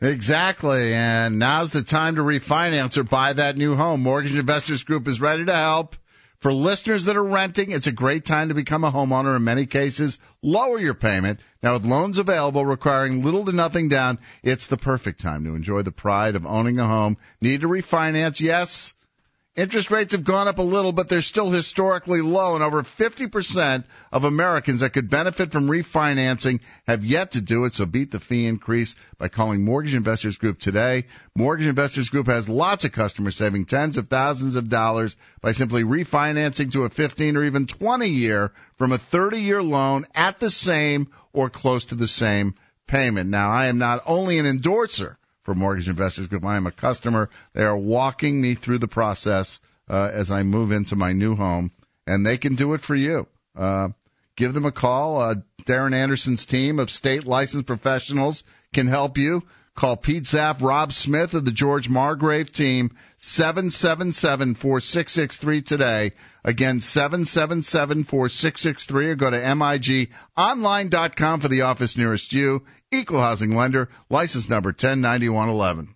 Exactly. And now's the time to refinance or buy that new home. Mortgage Investors Group is ready to help. For listeners that are renting, it's a great time to become a homeowner. In many cases, lower your payment. Now with loans available requiring little to nothing down, it's the perfect time to enjoy the pride of owning a home. Need to refinance? Yes. Interest rates have gone up a little, but they're still historically low, and over 50% of Americans that could benefit from refinancing have yet to do it. So beat the fee increase by calling Mortgage Investors Group today. Mortgage Investors Group has lots of customers saving tens of thousands of dollars by simply refinancing to a 15 or even 20 year from a 30 year loan at the same or close to the same payment. Now, I am not only an endorser for Mortgage Investors Group. I am a customer. They are walking me through the process uh, as I move into my new home, and they can do it for you. Uh, give them a call. Uh, Darren Anderson's team of state licensed professionals can help you. Call Pete Zapp, Rob Smith of the George Margrave team, 777-4663 today. Again, 777-4663 or go to migonline.com for the office nearest you. Equal housing lender, license number 109111.